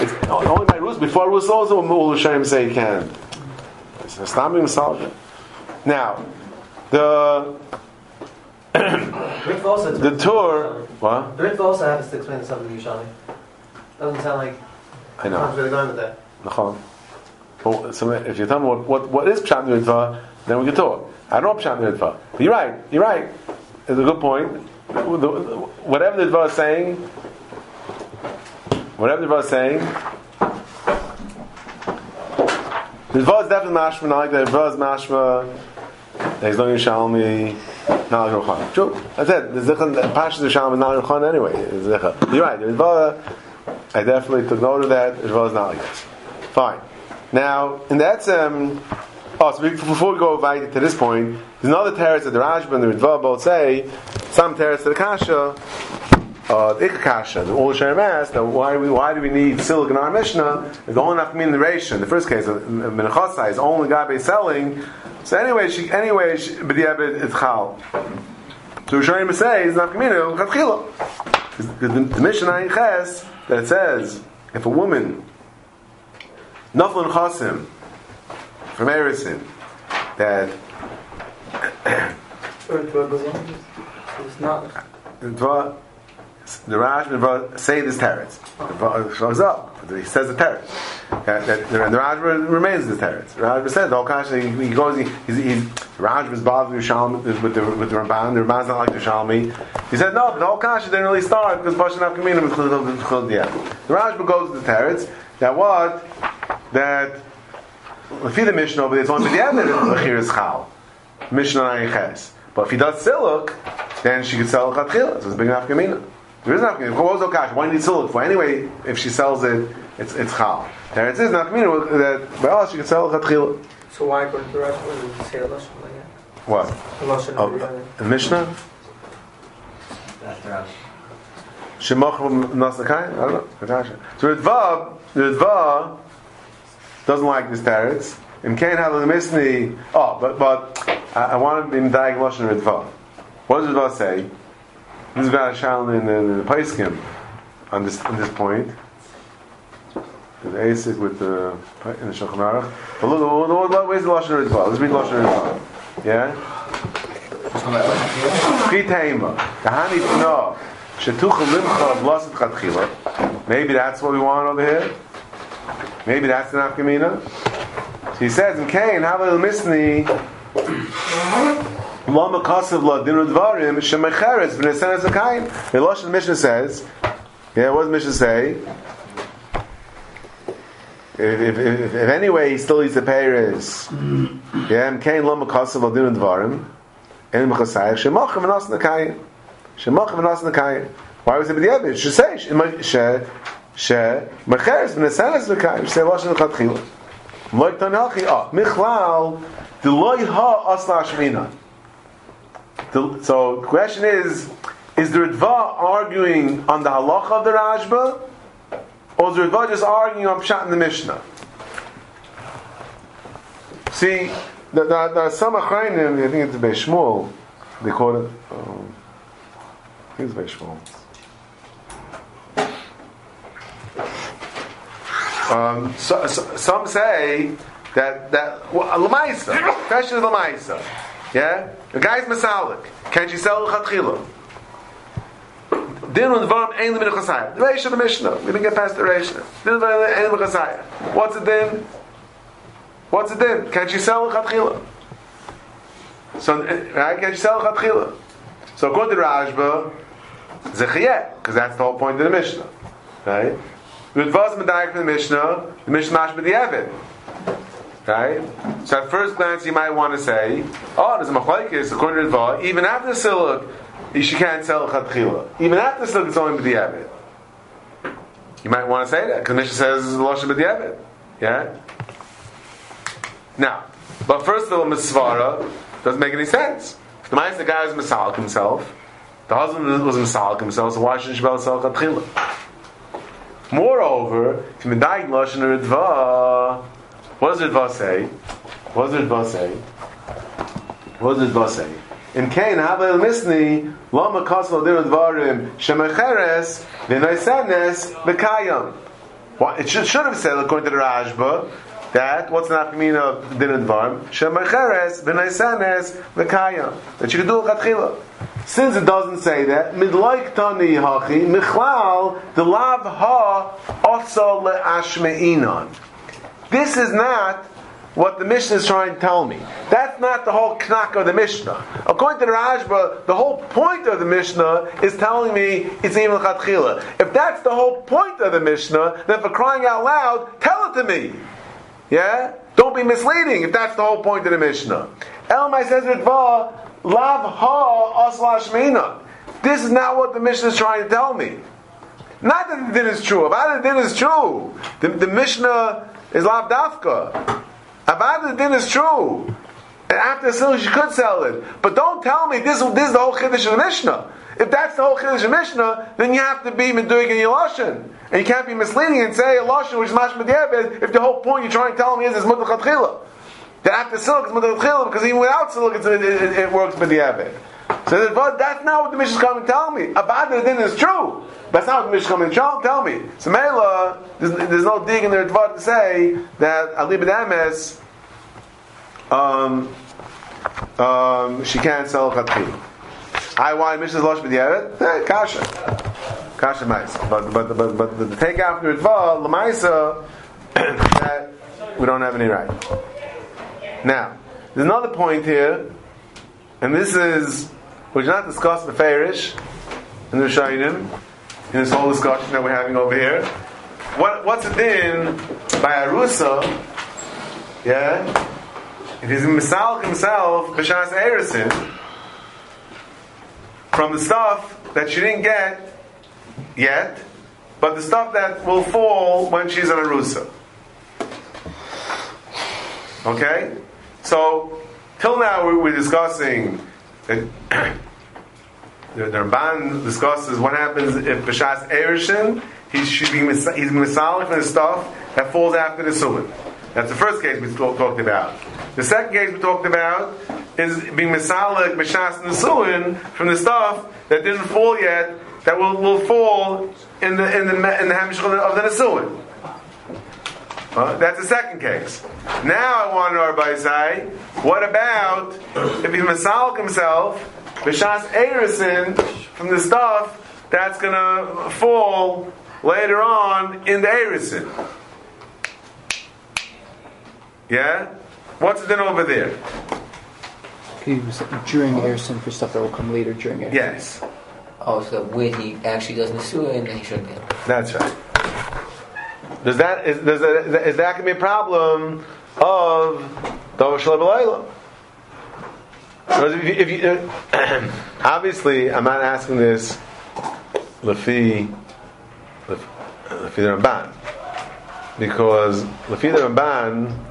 It's only by Rus. Before Rus, also Mul Hashem say can. It's being massage. Now, the Ritva the Tur. What? The Ritva also happens to explain something to Yerushalmi. Doesn't sound like I know. really going with that. Well, so if you tell me what, what, what is Pshat Mitzvah, then we can talk. I don't know Pshat Mitzvah. But you're right. You're right. It's a good point. Whatever the Dvar is saying, whatever the Dvar is saying, the Dvar is definitely mashma, not like the Dvar is mashma. There's no Yerushalmi, not like Rochan. True. That's it. The Zichon, the Pashas Yerushalmi is not Rochan anyway. You're right. The Dvar, I definitely took note of that. The Dvar is not like this. Fine. Now, and that's um. Oh, so before we go right to this point, there's another terrace that the Rashba and the Ritva both say. Some terrace to the Kasha, uh, the Ikakasha, the Ul Shem asked, that why do we why do we need silk in our Mishnah? It's only mean the ratio. In the first case, Menachosai is only Gabe selling. So anyway, she anyway, b'diabed it's chal. So Rishonim say it's not kamina chatchila. Because the, the Mishnah in Ches that says if a woman Naflin Chasim from Erisin that It's not. the Dva say this teretz. Dva shows up. He says the teretz. That, the, the Raj remains the teretz. The Raj says the whole kasha. He, he goes. He, he's, he's, the Raj was bothered with Shalmi with the with the Ramban. The Ramban's not like the Shalmi. He said no. The whole kasha didn't really start because Bashan Diyah. The Raj goes to the teretz. That what that. Lefi the Mishnah, but it's only the end of the Chal. Mishnah Ayiches. But if he does siluk, then she could sell chatchila. So it's big enough kamina. There is enough kamina. What was okash? Why do you need siluk for? Anyway, if she sells it, it's it's chal. There it is not kamina that by us she could sell chatchila. So why according to Rashi, would you say a Lashon? What? A Lashon Oh, of the the Mishnah? After us. Shemach nasakayin? I don't know. Natasha. So the Dva, the Dva doesn't like this teretz. And can't have the misni. Oh, but but I, I want to be in Ritva. What does Ritva say? This is about Shalom in the, in the Paiskim on this on this point. The Asik with the in the Shulchan Aruch. But look, what, what, where's the Lashon Ritva? Let's read Lashon Ritva. Yeah. Chitaima. Kahani Tno. Shetucha Limcha of Blasit Chatchila. Maybe that's what we want over here. Maybe that's the Nafkamina. So he says in Cain, Havel Misni. Lama Kasav La Dinu Dvarim Shemecheres V'Nesenes. The Lashon Mishnah says, yeah, what does Mishnah say? If, if, if, if anyway he still eats the Paris, yeah, and Cain Lama Kasav La Dinu Dvarim, and Mechasayach Shemachem V'Nas Nakayin. Shemachem V'Nas Nakayin. Why was it b'diavad? She say she she mecheres v'nesenes v'kayim. She say lashon chatchila. Like Tanelchi, ah, Michlal, the loy ha asla shmina. So the question is, is the Ritva arguing on the halacha of the Rashba, or is the Ritva just arguing on Pshat in the Mishnah? See, there, are some achrayim, I think it's Beis Shmuel, they call it, um, I think it's Beis Um, so, so, some say that that well, lemaisa, question is lemaisa. Yeah, the guy's masalik. Can you sell chatchila? Din on varm ain't the chasaya. The reish of the mishnah. We didn't get past the reish. Din on the ain't the chasaya. What's it din? What's it din? Can you sell chatchila? So right? Can you sell chatchila? So according to Rashba, zechiyeh, because that's the whole point of the mishnah, right? With was medayik from the Mishnah, the Mishnah mash the Evid. Right? So at first glance, you might want to say, oh, there's a machlaikis, according to Rava, even after siluk, she can't sell chatchila. Even after siluk, it's only b'di'evit. You might want to say that, because the Mishnah says losha b'di'evit. Yeah? Now, but first of all, Mitzvara doesn't make any sense. The the guy is Masalik himself, the husband was Masalik himself, so why shouldn't Shabbat sell chatchila? Moreover, medayik lashon er Ritva, what does Ritva say? What does Ritva say? What does Ritva say? In Cain, Havel Misni, Lama Koslo Dir Dvarim, Shemecheres, V'naisenes, V'kayam. It should, should have said, according to the Rashba, that what's the nafkamina of din advarim? Shemacheres v'naisanes v'kayam that you can do a chatchila. Since it doesn't say that, midlaik tani hachi michlal the lav ha also le'ashmeinon. This is not what the Mishnah is trying to tell me. That's not the whole knack of the Mishnah. According to the Rashba, the whole point of the Mishnah is telling me it's even chatchila. If that's the whole point of the Mishnah, then for crying out loud, tell it to me. Yeah? Don't be misleading if that's the whole point of the Mishnah. Elamai says Ritva, Lav Ha Aslashmina. This is not what the Mishnah is trying to tell me. Not that the din is true. About the din is true. The, the Mishnah is Lav Dafka. About the din is true. And after selling, she could sell it. But don't tell me this, this is the whole Chiddush of the Mishnah. If that's the whole Chiddush Mishnah, then you have to be Meduig in your And you can't be misleading and say a which is Mash Mediyabed if the whole point you're trying to tell me is it's Mutachat Chila. That after Silk it's Mutachat Chila because even without Silk it, it, it works Mediyabed. So but that's not what the Mishnah is coming to tell me. About the din is true. But that's not what the Mishnah is coming to tell me. So Mela, there's, there's, no dig in the Dvar to say that Ali Ben Emes, um, um, she can't sell Chatchila. I why Mishnah's Losh B'Diavad? Eh, kasha. Kasha Mais. But, but, but, but the take after Ritva, Lamaisa, that we don't have any right. Now, there's another point here, and this is, is not discussed in the Farish, in the Shainim, in this whole discussion that we're having over here. What, what's it in by Arusa? Yeah? If he's Misal himself, B'Shas Erisin, from the stuff that she didn't get yet, but the stuff that will fall when she's an Arusa. Okay? So, till now we're discussing uh, the, the Ramban discusses what happens if Bashas Erishin, he should be he's misalik from the stuff that falls after the Sulim. That's the first case we talked about. The second case we talked about is being misalik b'shas nesuin from the stuff that didn't fall yet that will, will fall in the in the in the hamish of the nesuin. Uh, that's the second case. Now I want to by say, what about if he misalik himself b'shas erisin from the stuff that's going to fall later on in the erisin? Yeah? What's it then over there? He was during Erison for stuff that will come later during Erison. Yes. Oh, so when he actually does Nisua and then he shouldn't get. That's right. Does that is, does that, is that going to be a problem of Davar Shalom if you, if you, uh, obviously, I'm not asking this Lafi Lafi the Ramban because Lafi the Ramban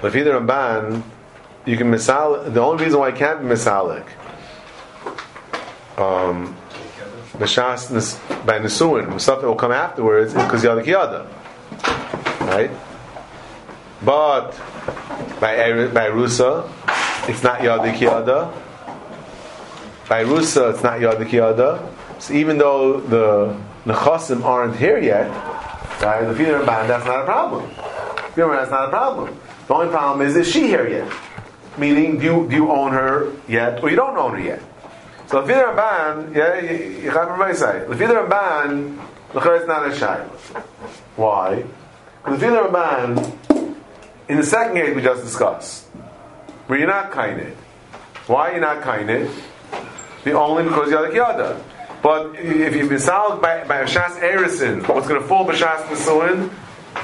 but if either Ramban, you can misal. The only reason why I can't be misalik, um, b'shas by nesuin, that will come afterwards, because yada kiyada, right? But by by rusa, it's not yada kiyada. By rusa, it's not yada kiyada. So even though the nechasim aren't here yet, right? The feeder Ramban, that's not a problem. That's not a problem. The only problem is, is she here yet? Meaning, do you, do you own her yet, or you don't own her yet? So if you're a ban, yeah, you have everybody say, if you're a ban, the not a shy. Why? Because if you're a ban, in the second case we just discussed, where you're not kained. Why are you not kained? The only because you're like yada. But if you've been solved by, by a shas erison, what's going to fall by shas nesuin?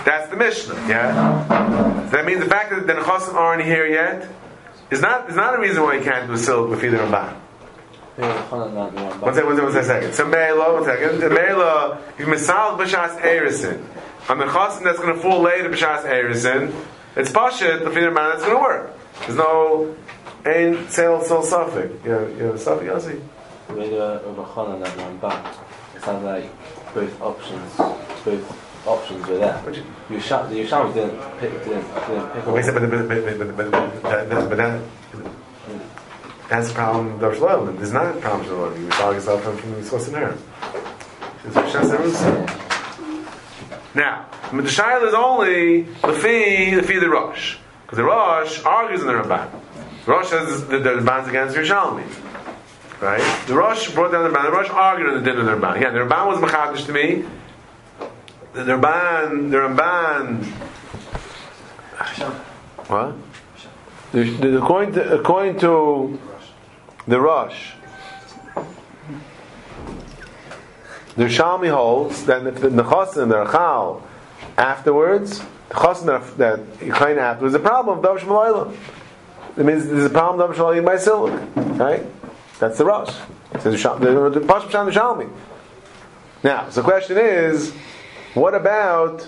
That's the Mishnah, yeah? That means the fact that the Nechasim aren't here yet is not, is not a reason why you can't do silk with either Ramban. One second, one second, one second. So Meila, one second. Meila, if Misal B'Shas Erisin, on the Chasim that's going to fall later B'Shas Erisin, it's Pashit, the Fidder Man, that's going to work. There's no, ain't sale, sale, suffix. You know, you know, suffix, and Ramban. It sounds like both options, both options were there. But you- You shot, the Yashami didn't pick, didn't, didn't pick Wait a up. second, but, but, but, but, but, but, but, but, but that, that's the problem with Darsh Loyal. There's not a problem with Loyal. You saw yourself from, from the source in there. It's B'Shas Erisin. Now, the Shail is only the fee, the fee of the Rosh. Because the Rosh argues in the Ramban. The Rosh says that the Ramban's against Yerushalmi. Right? The Rosh brought down the Ramban. The Rosh argued in the din of the Ramban. Yeah, the Ramban was Machadish to me. The Ramban, the Ramban. What? The, according, to, according to the Rosh, the Shalmi holds that if the Nechasim, the Rachal, afterwards, the Chasim that, Yichayin afterwards, the problem of Dav Shemalayla. It means there's a problem of Dav Shemalayla by Siluk. Right? That's the Rosh. It's the the the the Shalmi. Now, so the question is, what about,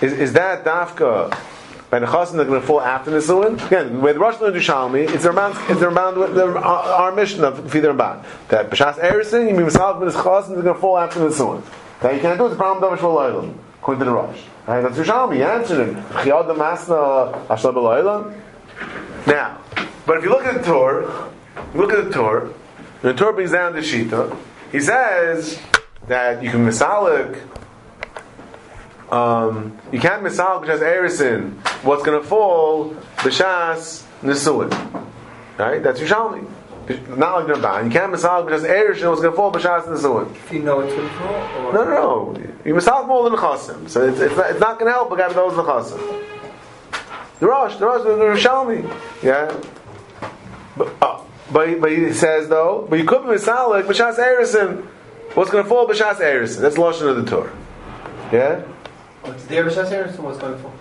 is, is that Dafka by the Chasim that are going to fall after Nisuin? Again, with Rosh and Yerushalmi, it's Ramban, it's Ramban, with the, our, our mission of Fider Ramban. That B'Shas Erison, you mean Misal, but his Chasim are going to fall after Nisuin. That you can't do it, it's a problem of V'Loilam, according to the Rosh. Right, that's Yerushalmi, he answered him. Chiyad the Masna, Ashla. Now, but if you look at the Torah, look at the Torah, the Torah brings down the Shita, he says that you can misalik um, you can't misal b'shas erisin. What's going to fall b'shas nisuin, right? That's Yerushalmi. Not like Ramban. You can't misal b'shas erisin. What's going to fall b'shas nisuin? If you know it's going to fall, or No, no, no. You misal more than chasim. So it's, it's not, it's not going to help a guy that knows the chasim. The Rosh, the Rosh, the Yerushalmi. Yeah. But, oh, but, but he says though, but you could be misalik b'shas erisin. What's going to fall b'shas erisin? That's the lashon of the Torah. Yeah. The going for?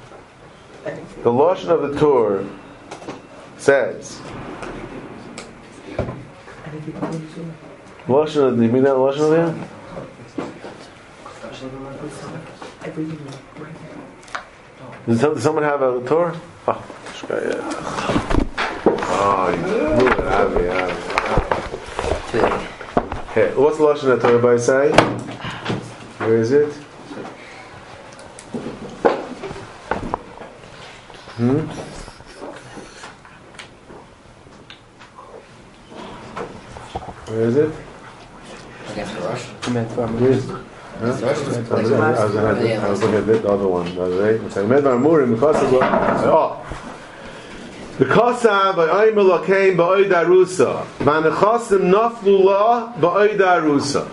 The Lashon of the Torah says. Lashon of the, you mean that Lashon of the does someone have a Tur? Oh, oh, Okay, what's the Lashon of the Tur by say? Where is it? Hmm? Where is it? Against the Rosh. Where is it? Huh? Against the Rosh. I was, I, looking at the other one the other day. It's like Medvar Murim because of what? Oh. The Kosa by Oimel came by Oida Rusa. Van the Chosim Naflu La by Oida Rusa.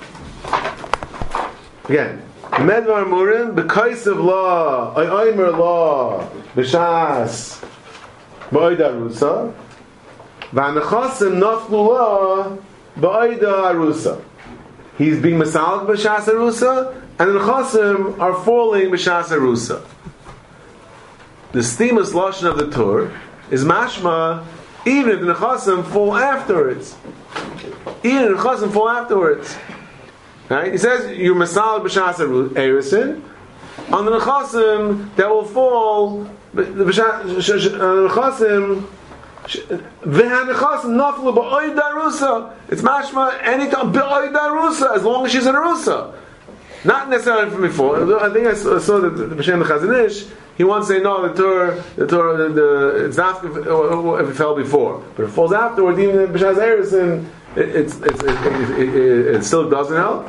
Again. Medvar Murim because of law. Oimer law. B'shas. By Oida Rusa. Van the Chosim Naflu La by Oida Rusa. He's being masalik b'shas arusa, and the chasim are falling b'shas arusa. The steamus lashon of the Torah is mashma, even if the chasim fall afterwards. Even if the chasim fall afterwards. Right? He says you're masalik b'shas erisin on the nechasim that will fall. The nechasim V'hanechasim naflu ba'oy darusa. It's mashma anytime ba'oy darusa as long as she's an arusa. Not necessarily from before. I think I saw, I saw that the B'Shem Chazon Ish, he wants to say no, the Torah, the Torah, the, the, it's not if, it fell before, but if it falls afterward, even in B'Shaz Eris, and it, it's, it's, it, it, it, it still doesn't help.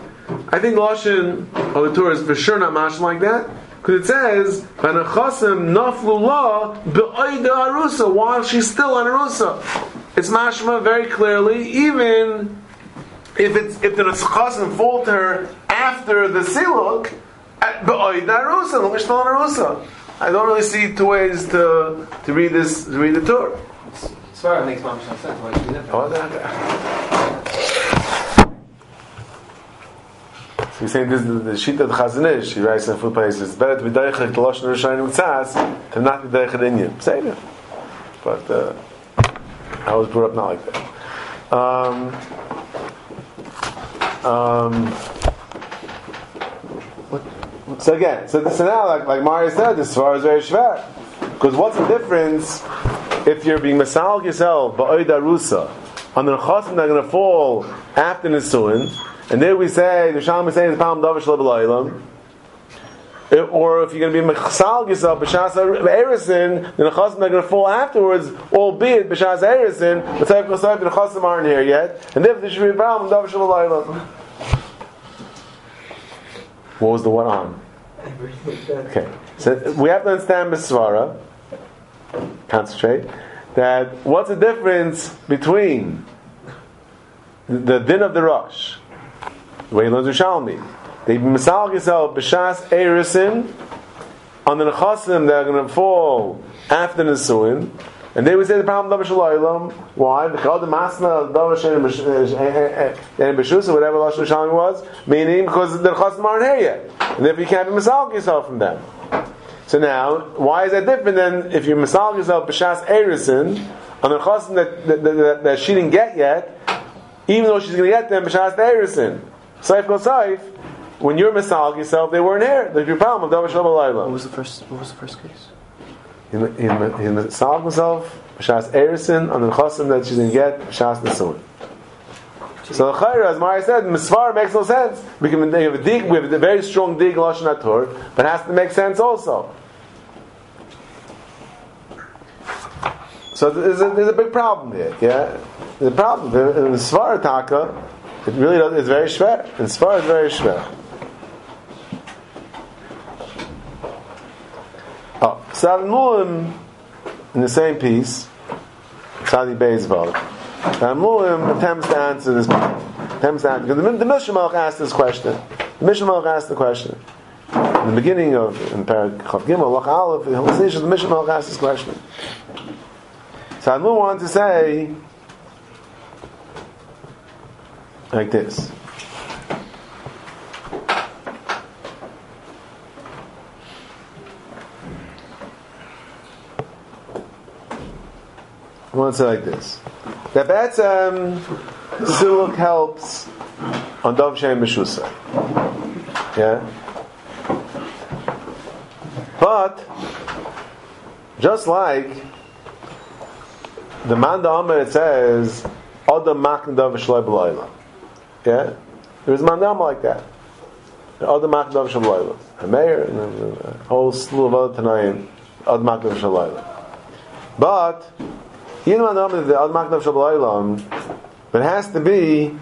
I think Lashon of the Torah is for sure not mashma like that. Because it says, "Vanachasim naflu la be'oida arusa," while she's still on arusa. It's mashma very clearly, even if it's if the nechasim fall to her after the siluk, at be'oida arusa, she's still on arusa. I don't really see two ways to to read this to read the Torah. Svara makes no sense. Why should we live Oh, that- He's saying this is the sheet of the Chazon Ish. He writes in a few places. It's better to be deichel the lashon rishayim utzas to not be deichel in you. Say it. But uh, I was brought up not like that. Um, um, so again, so, this so now, like, like Mario said, this far is very schwer. Because what's the difference if you're being masal yourself, ba'oida rusa, on the chasim that are going to fall after Nisuin, and there we say, the Shalom is saying, the Palm Davish Lebelaylam, or if you're going to be mechsal yourself b'shas erisin, then the chasim are going to fall afterwards, albeit b'shas erisin, but say the chasim aren't here yet, and therefore there should be a problem davar shalaylam. What was the one on? Okay, so we have to understand Bisvara. Concentrate. That what's the difference between the din of the Rosh, the way he learns Rishalmi, they misal yourself b'shas erisin on the nechasim that are going to fall after the Nisuin, and they would say the problem of Shalaylam. Why? Because the masna and b'shus or whatever lashon Shalom was, meaning because the nechasim aren't here yet, and therefore you can't be misal yourself from them. So now, why is that different than if you misal yourself b'shas erisin on the nechasim that, that, that, that, she didn't get yet, even though she's going to get them b'shas erisin. Saif go saif. When you're misal yourself, they weren't here. There's your problem of davar shalom What was the first? What was the first case? in in in the solve himself Shas Erison on the chosim that going to get Shas Nesuin. So the Chayra, as Mari said, Misvar makes no sense. We can we have a dig, we have a very strong dig lashon atur, but it has to make sense also. So there's a, there's a big problem here. Yeah, the problem in the Svar Taka, it really it's very schwer. In Svar, it's very schwer. Oh, Salmuim in the same piece, Sadi Beizvod. Salmuim attempts to answer this attempts to answer because the, the Mishnah asked this question. The Mishnah asked the question. In the beginning of in Parak Chav Gimel, Lach Aleph, the Mishnah asked this question. Salmuim wanted to say like this. Say like this. That Betzem um, Siluk helps on Dov Shem Meshusa. Yeah? But, just like the Manda Amr it says, Adam Makn Dov Shloi B'Loila. Yeah? There's Manda Amr like that. Dov Shloi B'Loila. A mayor, and a whole slew of other Makn Dov Shloi B'Loila. But, even when the Ad Maknav Shabbalaylam, but it has to be,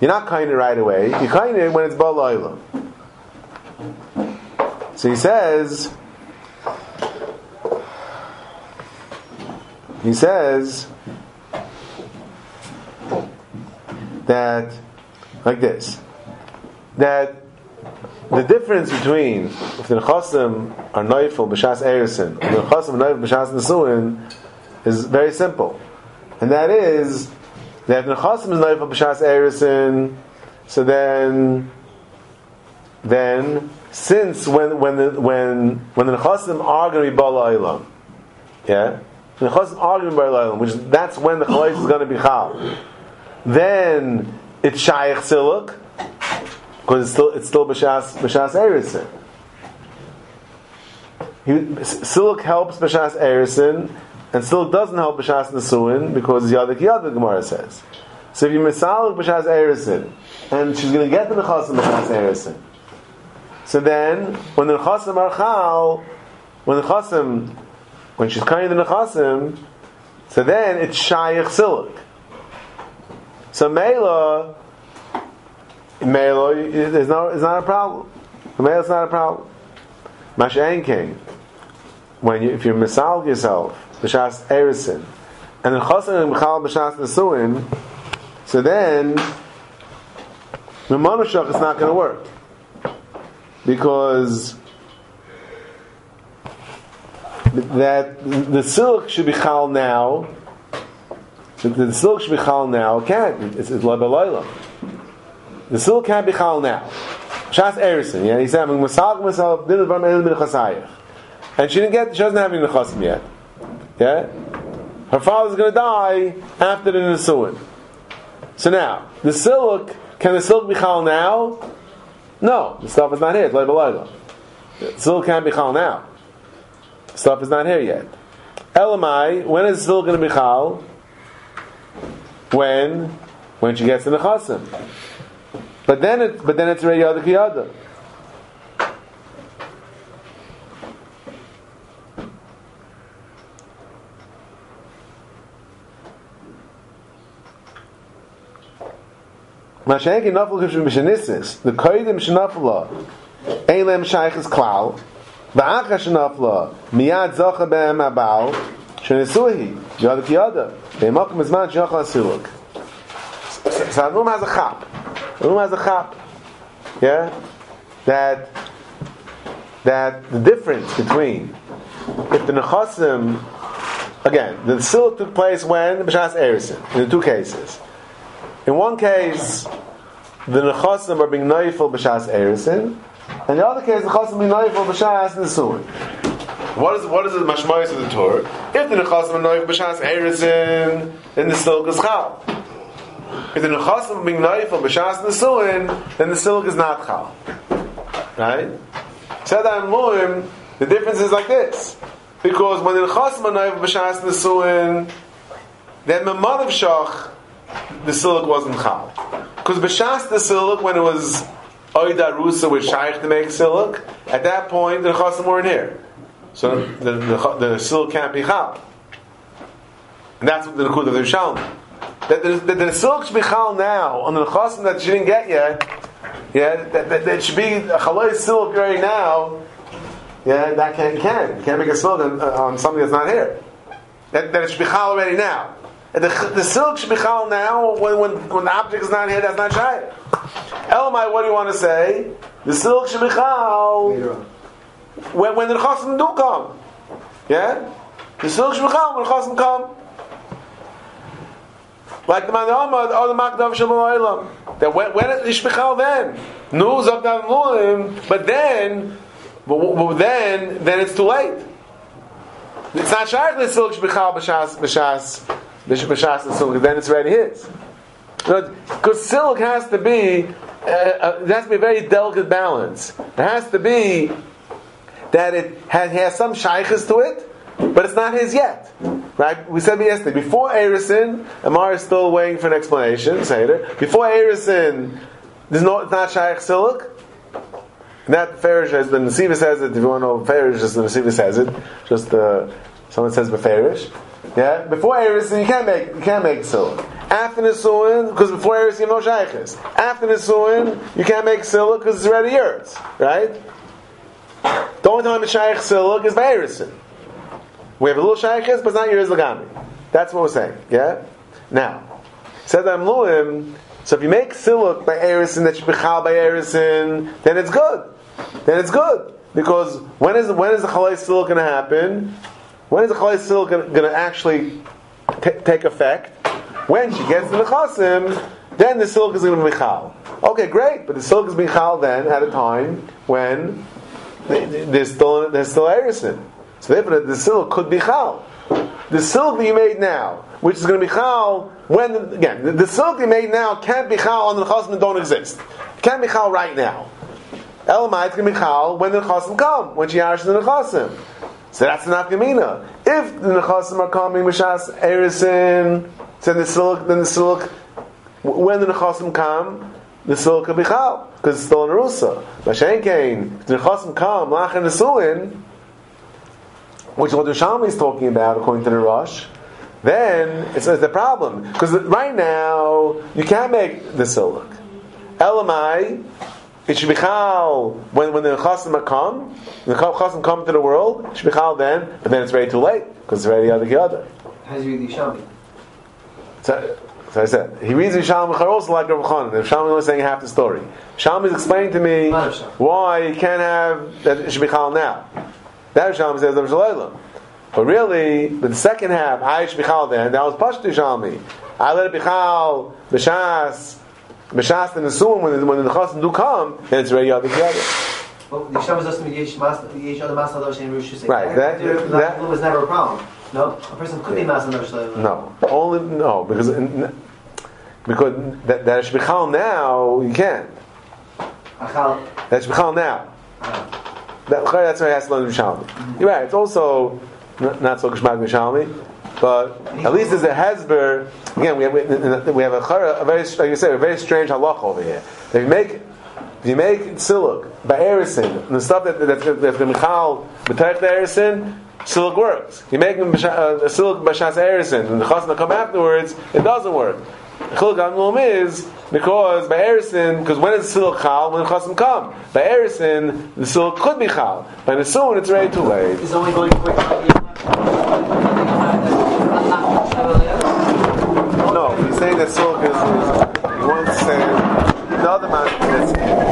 you're not kind of right away, you're kind of when it's Balaylam. So he says, he says that, like this, that the difference between if the Nechasim are Neufel B'Shas Erison and the Nechasim are Neufel B'Shas Nesuin is very simple, and that is that if nechasim is naif b'shas erison, so then then since when when the when when the nechasim are going to be bala ilam, yeah, the nechasim are going to be bala ilam, which that's when the chalais is going to be chal. Then it's shayich siluk because it's still it's still b'shas b'shas erison. Siluk helps b'shas erison and still doesn't help b'shas nesuin because yadik yadik Gemara says. So if you misalik b'shas erisin, and she's going to get the nechasim b'shas erisin, so then when the nechasim are chal, when the nechasim, when she's carrying the nechasim, so then it's shayich silik. So mela, mela is not is not a problem. Mela is not a problem. Masha'en came when you, if you're misalik yourself b'shas erisin, and then chasen and b'chal b'shas nesuin, so then the manushach is not going to work because that the silk should be chal now. The, silk should be chal now. It can't. It's, it's The silk can't be chal now. Shas Erison, yeah, he said, I'm masag myself, din bar me'el min chasayich. And she didn't get, she doesn't have any nechasim yet. Yeah? Her father's gonna die after the Nisuin. So now, the silk, can the silk be chal now? No, the stuff is not here, it's like The silk can't be chal now. The stuff is not here yet. Elamai, when is the silk gonna be chal? When? When she gets the nechasim. But then it, but then it's already other kiyada. The koidim shenafla. Eilem shaychus klal. V'acha shenafla. Miyad zocha be'em abal. Shenisuhi. Yada kiyada. Be'emakim izman shachal asiluk. So Adum has a chap. Adum has a chap. Yeah? That that the difference between if the nechasim again the silk took place when b'shas erison in the two cases. In one case, the nechasim are being noifel b'shas erison, and the other case the nechasim being noifel b'shas nesuin. What is what is the mashmayis of the Torah? If the nechasim are noifel b'shas erison, then the silk is chal. If the nechasim being noifel b'shas nesuin, then the silk is not chal. Right? I'm loim. The difference is like this, because when the nechasim are noifel b'shas nesuin, then the mother of shach the silk wasn't chal. Because b'shas the silk, when it was oida rusa with shaykh to make silk, at that point the chasim weren't here, so the, the, the, silk can't be chal. And that's what the nekud of the Rishalmi. That the, the, silk should be chal now on the chasim that she didn't get yet. Yeah, that, that, that should be a chaloi silk right now. Yeah, that can can you can't make a silk on, on something that's not here. That, that it should be chal already now. And the, the silk should be chal now when, when, when the object is not here, that's not shy. Elamai, what do you want to say? The silk should be chal when, when the chasim do come. Yeah? The silk be when the chasim come. Like the man Ahmad or the Makdav Shalom That when, when it should be chal then. Nu Zogdav Mulim, but then, but, but then, then it's too late. It's not shy the silk should be chal b'shas, b'shas, B'shas the silk, then it's already his. Because silk has to be, uh, uh, has to be a very delicate balance. It has to be that it has, has some shaykhs to it, but it's not his yet. Right? We said yesterday, before Erison, Amar is still waiting for an explanation, Seder. Before Erison, there's no, it's not shaykh silk. And that Farish, as the Nasiva says it, if you want to know Farish, as the Nasiva says it, just uh, someone says Befarish. Yeah, before Erison you can't make you can't make silk. After Nisuin, because before Erison you have no shaykhs. After Nisuin, you can't make silk because it's already yours, right? The only time it's shaykh silk is by Erison. We have a little shaykhs, but it's not yours lagami. That's what we're saying. Yeah. Now, said I'm luim. So if you make silk by Erison that you bechal by Erison, then it's good. Then it's good because when is when is the chalai silk going to happen? When is the Chalai Silk going to actually t- take effect? When she gets to the Chasim, then the silk is going to be. Okay, great, but the silk is being chal then at a time when there's still there's still erison. So therefore, the silk could be chal. The silk that you made now, which is going to be chal when again the, the silk you made now can't be chal on the chasim that don't exist. It can't be chal right now. Elamai to be chal when the chasim come when she yarshes the chasim. So that's the nafkamina. If the nechasim are coming mishas erison, then the silk, then the silk, when the nechasim come, the silk will be chal because it's still in rusa. Mashen kain, if the nechasim come lachin nesuin, which is what the Shalmi is talking about according to the Rosh, then it's, it's the problem because right now you can't make the silk. Elamai, it should be chal when, when the chasim come, the chasim come to the world, it should be chal then, but then it's very too late because it's already other kiyada. How's you read the Shami? So, so I said, he reads Yisham also like Rav Chanan. If Sham is saying half the story. Sham is explaining to me why you can't have that it should be chal now. That Sham says Rav. But really, but the second half, I should be chal then. That was Pashtu Shalmi. I let it be chal b'shas B'shas and Nesuim, when, when the Chasim do come, then it's ready other together. Well, the Shabbos doesn't yesh other mas other shem Rosh Hashanah. Right, that- that, that- was never a problem. No, a person could be mas other shem. No, only no because because that that shbichal now you can't. Achal. That's shbichal now. Ah. That, that's why he has to learn Yerushalmi. Mm-hmm. You're right. It's also not, not so geshmak Yerushalmi, but at least there's a hezber. Again, we have we, have a, chara- a very like you said a very strange halach over here. If you make if you make siluk by erisin the stuff that that that's the michal b'terech the erisin silk works. You make the uh, silk bashas erison, and the chasna come afterwards, it doesn't work. The Amnum is because by Erison, because when is silk chal? When chasim come. By Erison, the silk could be chal. By soon it's already too late. It's only going for No, he's saying that silk is, he wants to say the other man